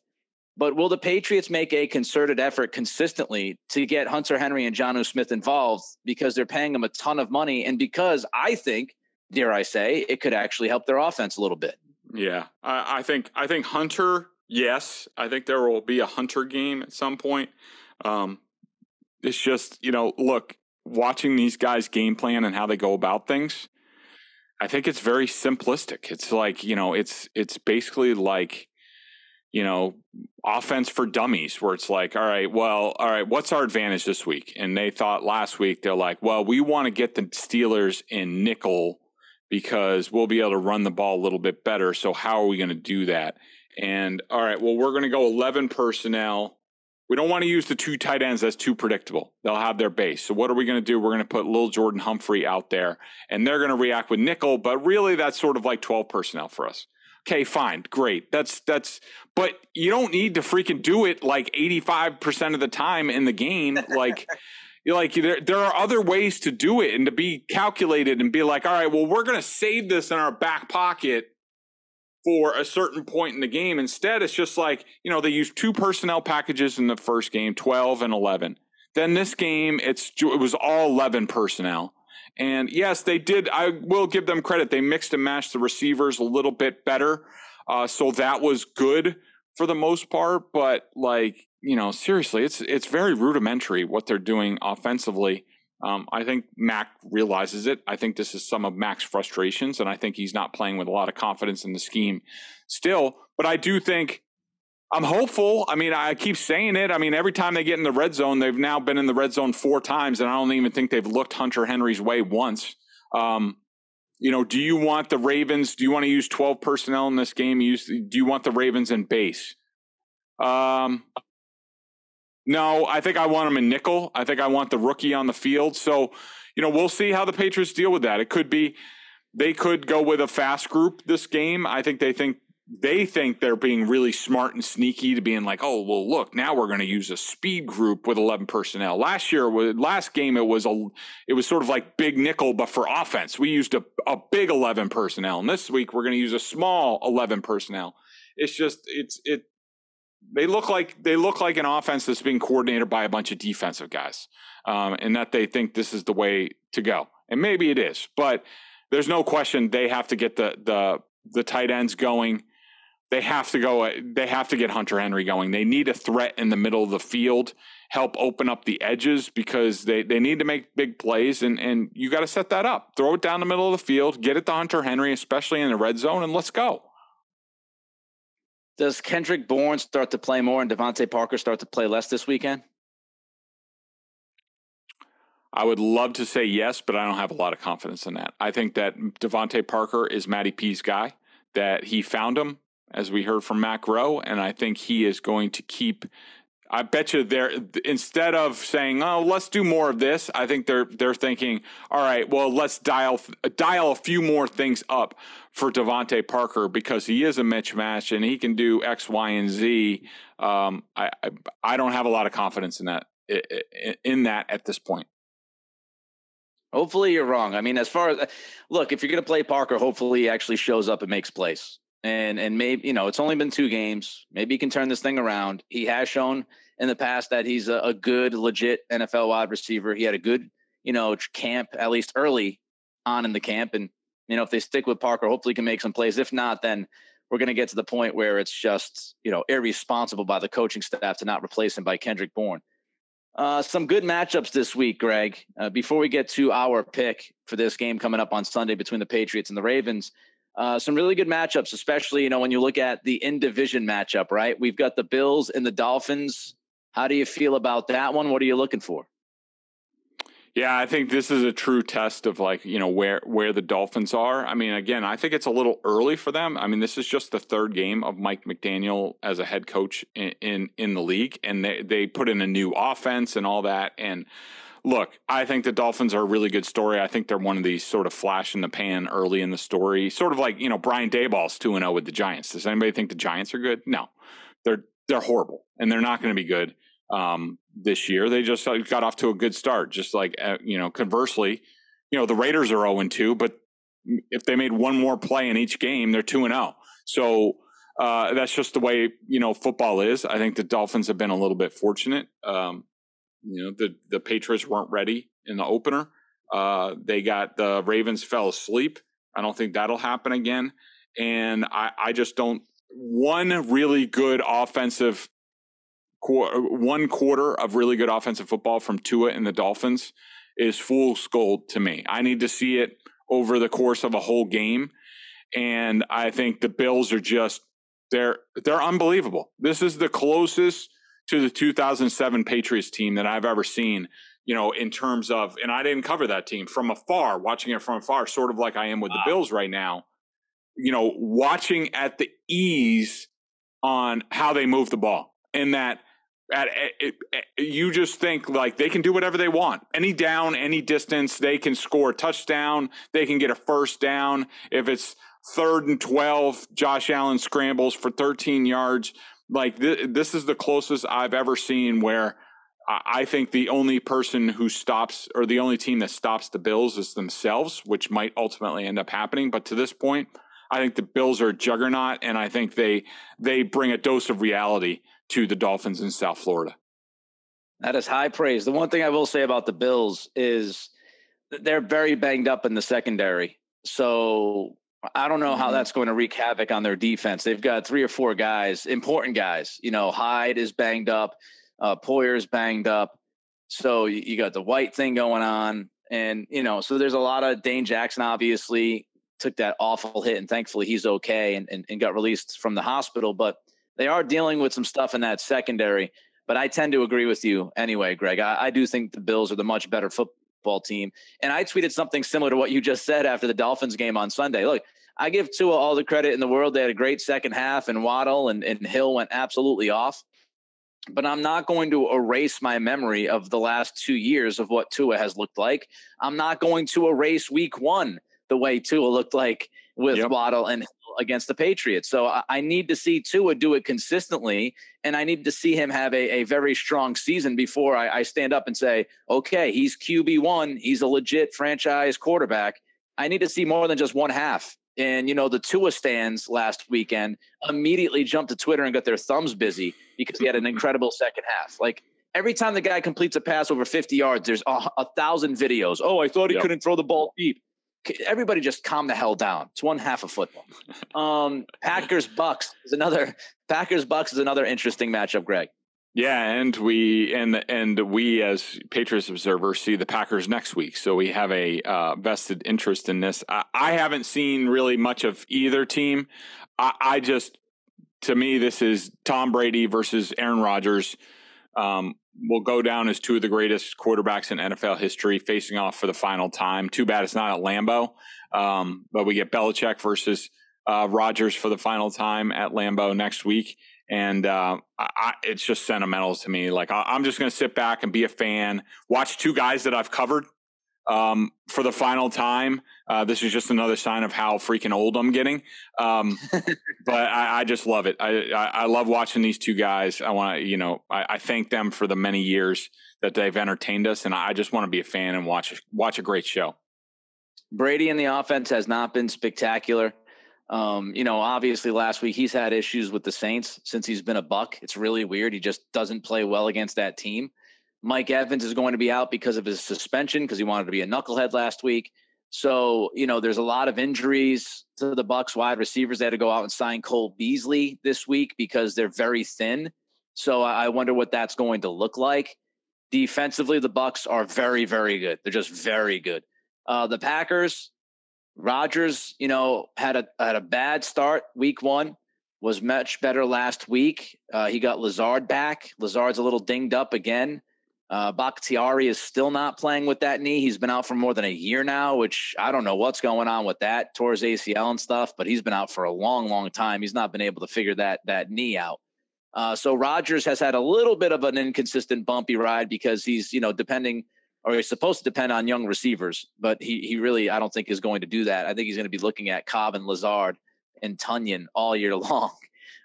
But will the Patriots make a concerted effort consistently to get Hunter Henry and Jonnu Smith involved because they're paying them a ton of money and because I think, dare I say, it could actually help their offense a little bit. Yeah, I, I think I think Hunter yes, I think there will be a Hunter game at some point. Um, it's just, you know, look, watching these guys game plan and how they go about things, I think it's very simplistic. It's like, you know, it's it's basically like, you know, offense for dummies where it's like, all right, well, all right, what's our advantage this week? And they thought last week they're like, well, we want to get the Steelers in nickel because we'll be able to run the ball a little bit better. So how are we going to do that? And all right, well, we're going to go 11 personnel. We don't want to use the two tight ends. That's too predictable. They'll have their base. So what are we going to do? We're going to put Lil Jordan Humphrey out there, and they're going to react with nickel. But really, that's sort of like 12 personnel for us. Okay, fine, great. That's that's. But you don't need to freaking do it like 85 percent of the time in the game. Like. like there, there are other ways to do it and to be calculated and be like, all right, well, we're going to save this in our back pocket for a certain point in the game. Instead, it's just like, you know, they use two personnel packages in the first game, 12 and 11. Then this game, it's it was all 11 personnel. And yes, they did. I will give them credit. They mixed and matched the receivers a little bit better. Uh, so that was good for the most part. But like, you know, seriously, it's it's very rudimentary what they're doing offensively. Um, I think Mac realizes it. I think this is some of Mac's frustrations, and I think he's not playing with a lot of confidence in the scheme still. But I do think I'm hopeful. I mean, I keep saying it. I mean, every time they get in the red zone, they've now been in the red zone four times, and I don't even think they've looked Hunter Henry's way once. Um, you know, do you want the Ravens? Do you want to use 12 personnel in this game? Use, do you want the Ravens in base? Um, no, I think I want him in nickel. I think I want the rookie on the field. So, you know, we'll see how the Patriots deal with that. It could be they could go with a fast group this game. I think they think they think they're being really smart and sneaky to being like, oh well, look, now we're going to use a speed group with eleven personnel. Last year, last game, it was a, it was sort of like big nickel, but for offense, we used a, a big eleven personnel, and this week we're going to use a small eleven personnel. It's just it's it. They look like they look like an offense that's being coordinated by a bunch of defensive guys, um, and that they think this is the way to go. And maybe it is, but there's no question they have to get the the the tight ends going they have to go. They have to get Hunter Henry going. They need a threat in the middle of the field, help open up the edges because they, they need to make big plays, and and you got to set that up. Throw it down the middle of the field, get it to Hunter Henry, especially in the red zone, and let's go. Does Kendrick Bourne start to play more and DeVante Parker start to play less this weekend? I would love to say yes, but I don't have a lot of confidence in that. I think that DeVante Parker is Matty P's guy, that he found him as we heard from Matt Groh, and I think he is going to keep. I bet you they're instead of saying, "Oh, let's do more of this," I think they're they're thinking, "All right, well, let's dial dial a few more things up for DeVante Parker because he is a mismatch and he can do X, Y, and Z." Um, I, I I don't have a lot of confidence in that in that at this point. Hopefully, you're wrong. I mean, as far as look, if you're going to play Parker, hopefully he actually shows up and makes plays and and maybe you know it's only been two games. Maybe he can turn this thing around. He has shown in the past that he's a, a good, legit NFL wide receiver. He had a good you know camp at least early on in the camp, and you know if they stick with Parker, hopefully he can make some plays. If not, then we're going to get to the point where it's just you know irresponsible by the coaching staff to not replace him by Kendrick Bourne. Uh, some good matchups this week, Greg. Uh, before we get to our pick for this game coming up on Sunday between the Patriots and the Ravens, uh, some really good matchups, especially you know when you look at the in division matchup. Right, we've got the Bills and the Dolphins. How do you feel about that one? What are you looking for? Yeah, I think this is a true test of like you know where where the Dolphins are. I mean, again, I think it's a little early for them. I mean, this is just the third game of Mike McDaniel as a head coach in in, in the league, and they they put in a new offense and all that, and look, I think the Dolphins are a really good story. I think they're one of these sort of flash in the pan early in the story, sort of like you know Brian Daboll's two and zero oh with the Giants. Does anybody think the Giants are good? No, they're they're horrible, and they're not going to be good um, this year. They just got off to a good start. Just like uh, you know, conversely, you know the Raiders are zero oh and two, but if they made one more play in each game, they're two and zero. Oh. So. Uh, that's just the way you know football is. I think the Dolphins have been a little bit fortunate. Um, you know, the the Patriots weren't ready in the opener. Uh, they got the Ravens fell asleep. I don't think that'll happen again. And I, I just don't. One really good offensive, one quarter of really good offensive football from Tua and the Dolphins is fool's gold to me. I need to see it over the course of a whole game. And I think the Bills are just they're they're unbelievable. This is the closest to the 2007 Patriots team that I've ever seen, you know, in terms of, and I didn't cover that team from afar, watching it from afar, sort of like I am with wow. the Bills right now, you know, watching at the ease on how they move the ball and that at, it, it, you just think like they can do whatever they want any down any distance they can score a touchdown they can get a first down if it's third and 12 josh allen scrambles for 13 yards like th- this is the closest I've ever seen where I think the only person who stops or the only team that stops the Bills is themselves, which might ultimately end up happening. But to this point, I think the Bills are a juggernaut, and I think they they bring a dose of reality to the Dolphins in South Florida. That is high praise. The one thing I will say about the Bills is they're very banged up in the secondary. So I don't know how mm-hmm. that's going to wreak havoc on their defense. They've got three or four guys, important guys. You know, Hyde is banged up, uh, Poyer's banged up. So you got the white thing going on. And, you know, so there's a lot of Dane Jackson obviously took that awful hit and thankfully he's okay and, and, and got released from the hospital. But they are dealing with some stuff in that secondary. But I tend to agree with you anyway, Greg. I, I do think the Bills are the much better football team. And I tweeted something similar to what you just said after the Dolphins game on Sunday. Look, I give Tua all the credit in the world. They had a great second half, and Waddle and, and Hill went absolutely off. But I'm not going to erase my memory of the last two years of what Tua has looked like. I'm not going to erase week one the way Tua looked like with yep. Waddle and Hill against the Patriots. So I, I need to see Tua do it consistently, and I need to see him have a, a very strong season before I, I stand up and say, okay, he's QB one, he's a legit franchise quarterback. I need to see more than just one half. And you know, the Tua stands last weekend immediately jumped to Twitter and got their thumbs busy because he had an incredible second half. Like every time the guy completes a pass over 50 yards, there's a, a thousand videos. Oh, I thought he yep. couldn't throw the ball deep everybody just calm the hell down. It's one half of football. Um, Packers Bucs is another Packers Bucs is another interesting matchup, Greg. Yeah, and we and and we as Patriots observers see the Packers next week, so we have a uh, vested interest in this. I, I, haven't seen really much of either team. I, I, just, to me, this is Tom Brady versus Aaron Rodgers. Um, will go down as two of the greatest quarterbacks in NFL history facing off for the final time. Too bad it's not at Lambeau, um, but we get Belichick versus uh, Rodgers for the final time at Lambeau next week. And uh, I, it's just sentimental to me. Like I, I'm just going to sit back and be a fan, watch two guys that I've covered um, for the final time. Uh, this is just another sign of how freaking old I'm getting. Um, but I, I, just love it. I, I, I, love watching these two guys. I want to, you know, I, I, thank them for the many years that they've entertained us, and I just want to be a fan and watch watch a great show. Brady in the offense has not been spectacular. Um, you know, obviously last week he's had issues with the Saints since he's been a buck. It's really weird. He just doesn't play well against that team. Mike Evans is going to be out because of his suspension because he wanted to be a knucklehead last week. So, you know, there's a lot of injuries to the Bucs wide receivers. They had to go out and sign Cole Beasley this week because they're very thin. So I wonder what that's going to look like. Defensively, the Bucs are very, very good. They're just very good. Uh, the Packers, Rodgers, you know, had a had a bad start week one. Was much better last week. Uh, he got Lazard back. Lazard's a little dinged up again. Uh, Bakhtiari is still not playing with that knee. He's been out for more than a year now, which I don't know what's going on with that. Tore ACL and stuff, but he's been out for a long, long time. He's not been able to figure that that knee out. Uh, so Rodgers has had a little bit of an inconsistent, bumpy ride because he's you know depending or he's supposed to depend on young receivers, but he he really I don't think is going to do that. I think he's going to be looking at Cobb and Lazard and Tonyan all year long.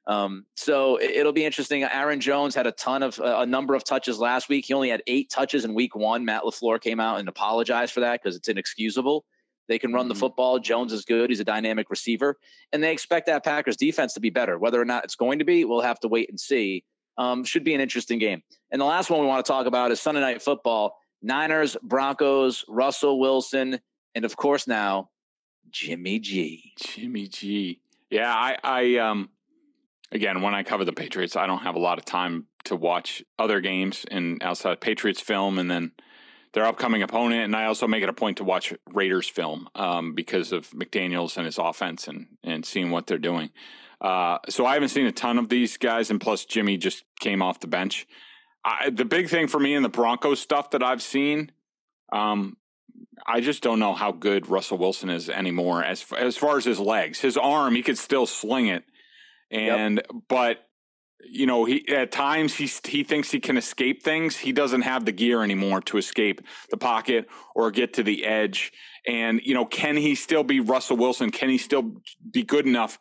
Um, so it'll be interesting. Aaron Jones had a ton of a number of touches last week. He only had eight touches in week one. Matt LaFleur came out and apologized for that because it's inexcusable. They can run the mm-hmm. football. Jones is good. He's a dynamic receiver. And they expect that Packers defense to be better. Whether or not it's going to be, we'll have to wait and see. Um, should be an interesting game. And the last one we want to talk about is Sunday Night Football Niners, Broncos, Russell Wilson, and of course now, Jimmy G. Jimmy G. Yeah, I, I um again, when I cover the Patriots, I don't have a lot of time to watch other games and outside Patriots film and then their upcoming opponent. And I also make it a point to watch Raiders film um, because of McDaniels and his offense and, and seeing what they're doing. Uh, so I haven't seen a ton of these guys, and plus Jimmy just came off the bench. I, the big thing for me in the Broncos stuff that I've seen, um, I just don't know how good Russell Wilson is anymore. As as far as his legs, his arm, he could still sling it, and yep. but you know he at times he he thinks he can escape things. He doesn't have the gear anymore to escape the pocket or get to the edge. And you know, can he still be Russell Wilson? Can he still be good enough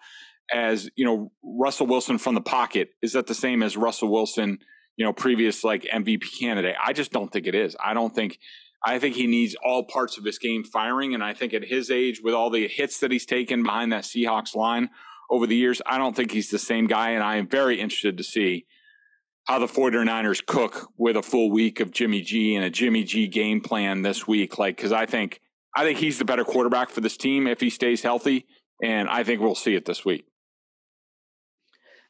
as you know Russell Wilson from the pocket? Is that the same as Russell Wilson? You know, previous like MVP candidate. I just don't think it is. I don't think. I think he needs all parts of his game firing, and I think at his age, with all the hits that he's taken behind that Seahawks line over the years. I don't think he's the same guy, and I am very interested to see how the 49ers cook with a full week of Jimmy G and a Jimmy G game plan this week. Like, because I think I think he's the better quarterback for this team if he stays healthy, and I think we'll see it this week.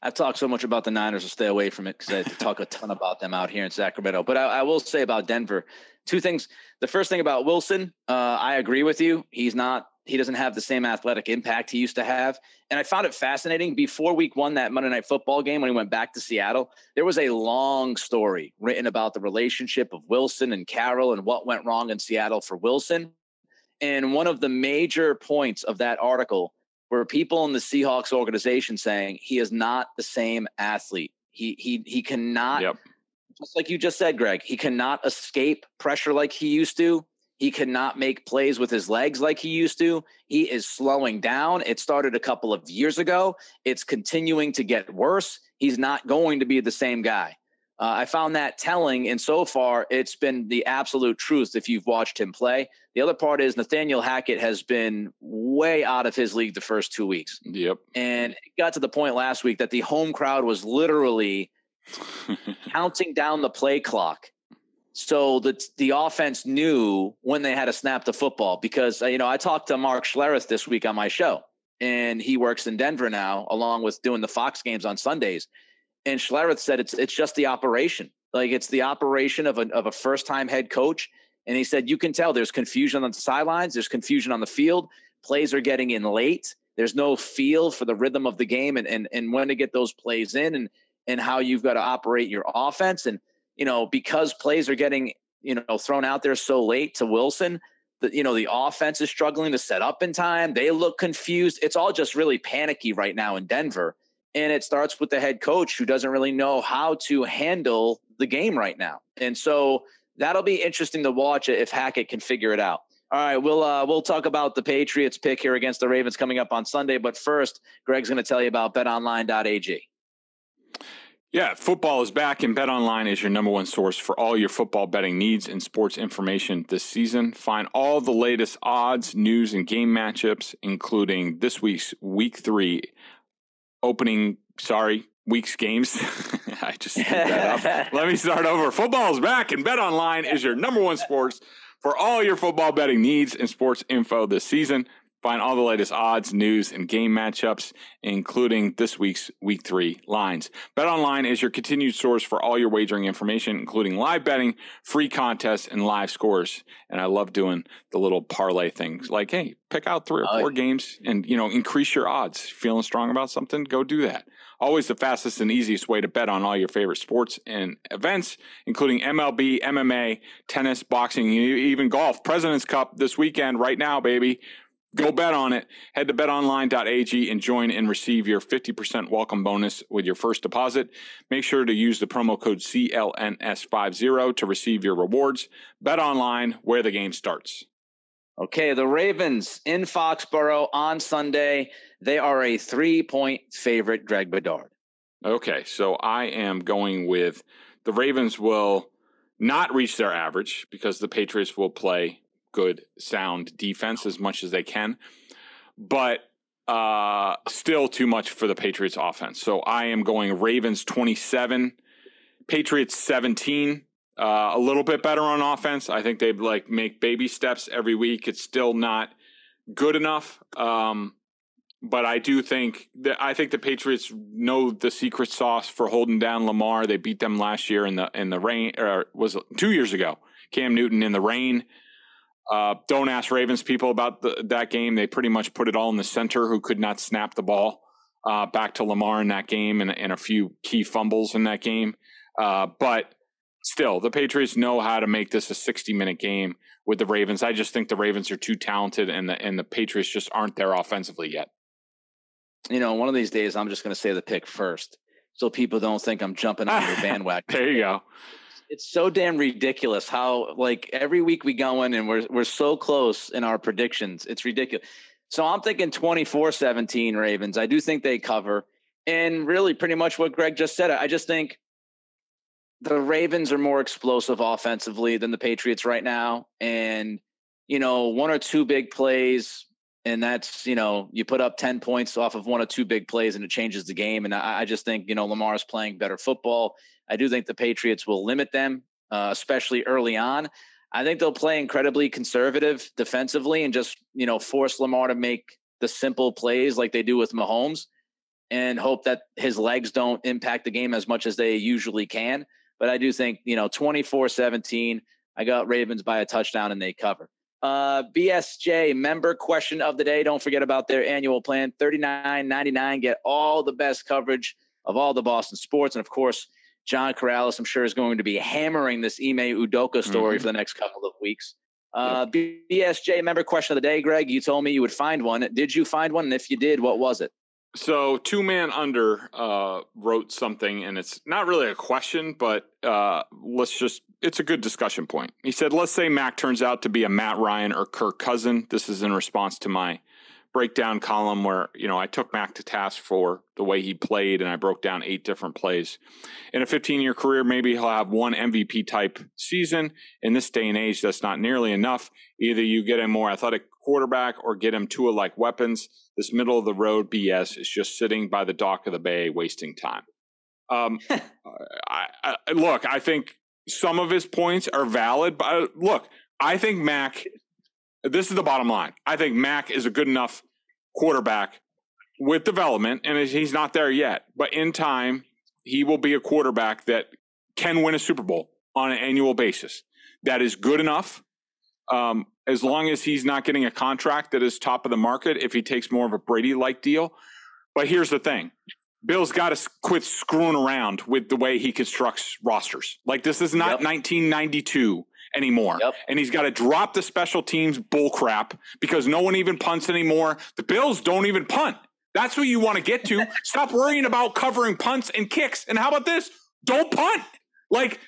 I've talked so much about the Niners, to stay away from it because I talk a ton about them out here in Sacramento. But I, I, will say about Denver, two things. The first thing about Wilson, uh, I agree with you. He's not he doesn't have the same athletic impact he used to have. And I found it fascinating. Before week one, that Monday Night Football game, when he went back to Seattle, there was a long story written about the relationship of Wilson and Carroll and what went wrong in Seattle for Wilson. And one of the major points of that article were people in the Seahawks organization saying he is not the same athlete. He he he cannot, yep. just like you just said, Greg, he cannot escape pressure like he used to He cannot make plays with his legs like he used to. He is slowing down. It started a couple of years ago. It's continuing to get worse. He's not going to be the same guy. Uh, I found that telling, and so far, it's been the absolute truth if you've watched him play. The other part is Nathaniel Hackett has been way out of his league the first two weeks. Yep. And it got to the point last week that the home crowd was literally counting down the play clock so the the offense knew when they had to snap the football because uh, you know I talked to Mark Schlereth this week on my show, and he works in Denver now, along with doing the Fox games on Sundays. And Schlereth said it's it's just the operation, like it's the operation of a of a first time head coach. And he said you can tell there's confusion on the sidelines, there's confusion on the field. Plays are getting in late. There's no feel for the rhythm of the game and and and when to get those plays in and and how you've got to operate your offense and you know, because plays are getting, you know, thrown out there so late to Wilson, that you know, the offense is struggling to set up in time. They look confused. It's all just really panicky right now in Denver. And it starts with the head coach who doesn't really know how to handle the game right now. And so that'll be interesting to watch if Hackett can figure it out. All right, we'll uh, we'll talk about the Patriots pick here against the Ravens coming up on Sunday. But first, Greg's going to tell you about BetOnline.ag. Yeah, football is back, and BetOnline is your number one source for all your football betting needs and sports information this season. Find all the latest odds, news, and game matchups, including this week's Week Three opening. Sorry, week's games. I just. Let me start over. Football is back, and Bet Online is your number one sports for all your football betting needs and sports info this season. Find all the latest odds, news, and game matchups, including this week's Week 3 lines. BetOnline is your continued source for all your wagering information, including live betting, free contests, and live scores. And I love doing the little parlay things like, hey, pick out three or four games and, you know, increase your odds. Feeling strong about something? Go do that. Always the fastest and easiest way to bet on all your favorite sports and events, including MLB, MMA, tennis, boxing, even golf. President's Cup this weekend, right now, baby. Go bet on it. Head to betonline.ag and join and receive your 50% welcome bonus with your first deposit. Make sure to use the promo code CLNS50 to receive your rewards. Bet online where the game starts. Okay, the Ravens in Foxborough on Sunday. They are a three point favorite, Greg Bedard. Okay, so I am going with the Ravens will not reach their average because the Patriots will play good, sound defense as much as they can, but uh, still too much for the Patriots offense. So I am going Ravens 27, Patriots 17. Uh, a little bit better on offense. I think they like make baby steps every week. It's still not good enough. Um, but I do think that I think the Patriots know the secret sauce for holding down Lamar. They beat them last year in the in the rain, or was two years ago. Cam Newton in the rain. Uh, don't ask Ravens people about the, that game. They pretty much put it all in the center, who could not snap the ball uh, back to Lamar in that game, and, and, a few key fumbles in that game. Uh, but still, the Patriots know how to make this a 60 minute game with the Ravens. I just think the Ravens are too talented, and the and the Patriots just aren't there offensively yet. You know, one of these days, I'm just going to say the pick first, so people don't think I'm jumping on your bandwagon. there you go it's so damn ridiculous how like every week we go in and we're we're so close in our predictions. It's ridiculous. So I'm thinking 24-17 Ravens. I do think they cover. And really pretty much what Greg just said. I just think the Ravens are more explosive offensively than the Patriots right now. And, you know, one or two big plays, and that's, you know, you put up 10 points off of one or two big plays and it changes the game. And I, I just think, you know, Lamar's playing better football. I do think the Patriots will limit them, uh, especially early on. I think they'll play incredibly conservative defensively and just, you know, force Lamar to make the simple plays like they do with Mahomes and hope that his legs don't impact the game as much as they usually can. But I do think, you know, 24 17, I got Ravens by a touchdown and they cover. Uh, BSJ member question of the day. Don't forget about their annual plan, $39.99. Get all the best coverage of all the Boston sports. And of course, John Karalis, I'm sure, is going to be hammering this Ime Udoka story mm-hmm. for the next couple of weeks. Uh. BSJ member question of the day, Greg. You told me you would find one. Did you find one? And if you did, what was it? So, Two Man Under uh, wrote something, and it's not really a question, but uh, let's just, it's a good discussion point. He said, Let's say Mac turns out to be a Matt Ryan or Kirk Cousin. This is in response to my breakdown column where, you know, I took Mac to task for the way he played and I broke down eight different plays. In a 15 year career, maybe he'll have one MVP type season. In this day and age, that's not nearly enough. Either you get a more athletic quarterback or get him Tua like weapons. This middle of the road BS is just sitting by the dock of the bay wasting time. Um, I, I, look, I think some of his points are valid, but uh, look, I think Mac. This is the bottom line. I think Mac is a good enough quarterback with development, and he's not there yet. But in time, he will be a quarterback that can win a Super Bowl on an annual basis. That is good enough um, as long as he's not getting a contract that is top of the market, if he takes more of a Brady like deal. But here's the thing Bill's got to quit screwing around with the way he constructs rosters. Like, this is not yep. 1992 anymore. Yep. And he's got to drop the special teams bullcrap because no one even punts anymore. The Bills don't even punt. That's what you want to get to. Stop worrying about covering punts and kicks. And how about this? Don't punt. Like,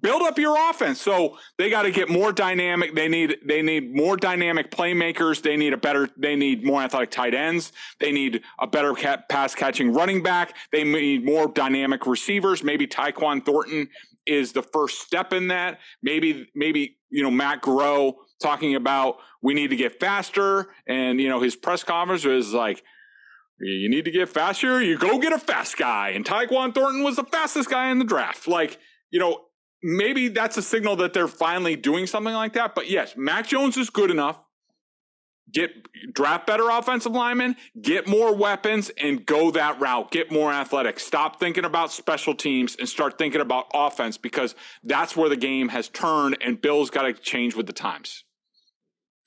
build up your offense. So they got to get more dynamic. They need they need more dynamic playmakers. They need a better. They need more athletic tight ends. They need a better pass catching running back. They need more dynamic receivers. Maybe Tyquan Thornton is the first step in that. Maybe maybe you know Matt Groh talking about we need to get faster, and you know his press conference was like. You need to get faster. You go get a fast guy, and Tyquan Thornton was the fastest guy in the draft. Like you know, maybe that's a signal that they're finally doing something like that. But yes, Mac Jones is good enough. Get draft better offensive linemen, get more weapons, and go that route. Get more athletic. Stop thinking about special teams and start thinking about offense because that's where the game has turned, and Bill's got to change with the times.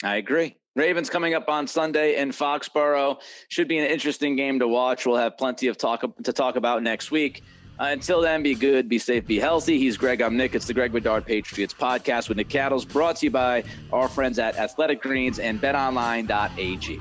I agree. Ravens coming up on Sunday in Foxborough should be an interesting game to watch. We'll have plenty of talk to talk about next week. Uh, until then, be good, be safe, be healthy. He's Greg. I'm Nick. It's the Greg Bedard Patriots podcast with Nick Cattles, brought to you by our friends at Athletic Greens and BetOnline.ag.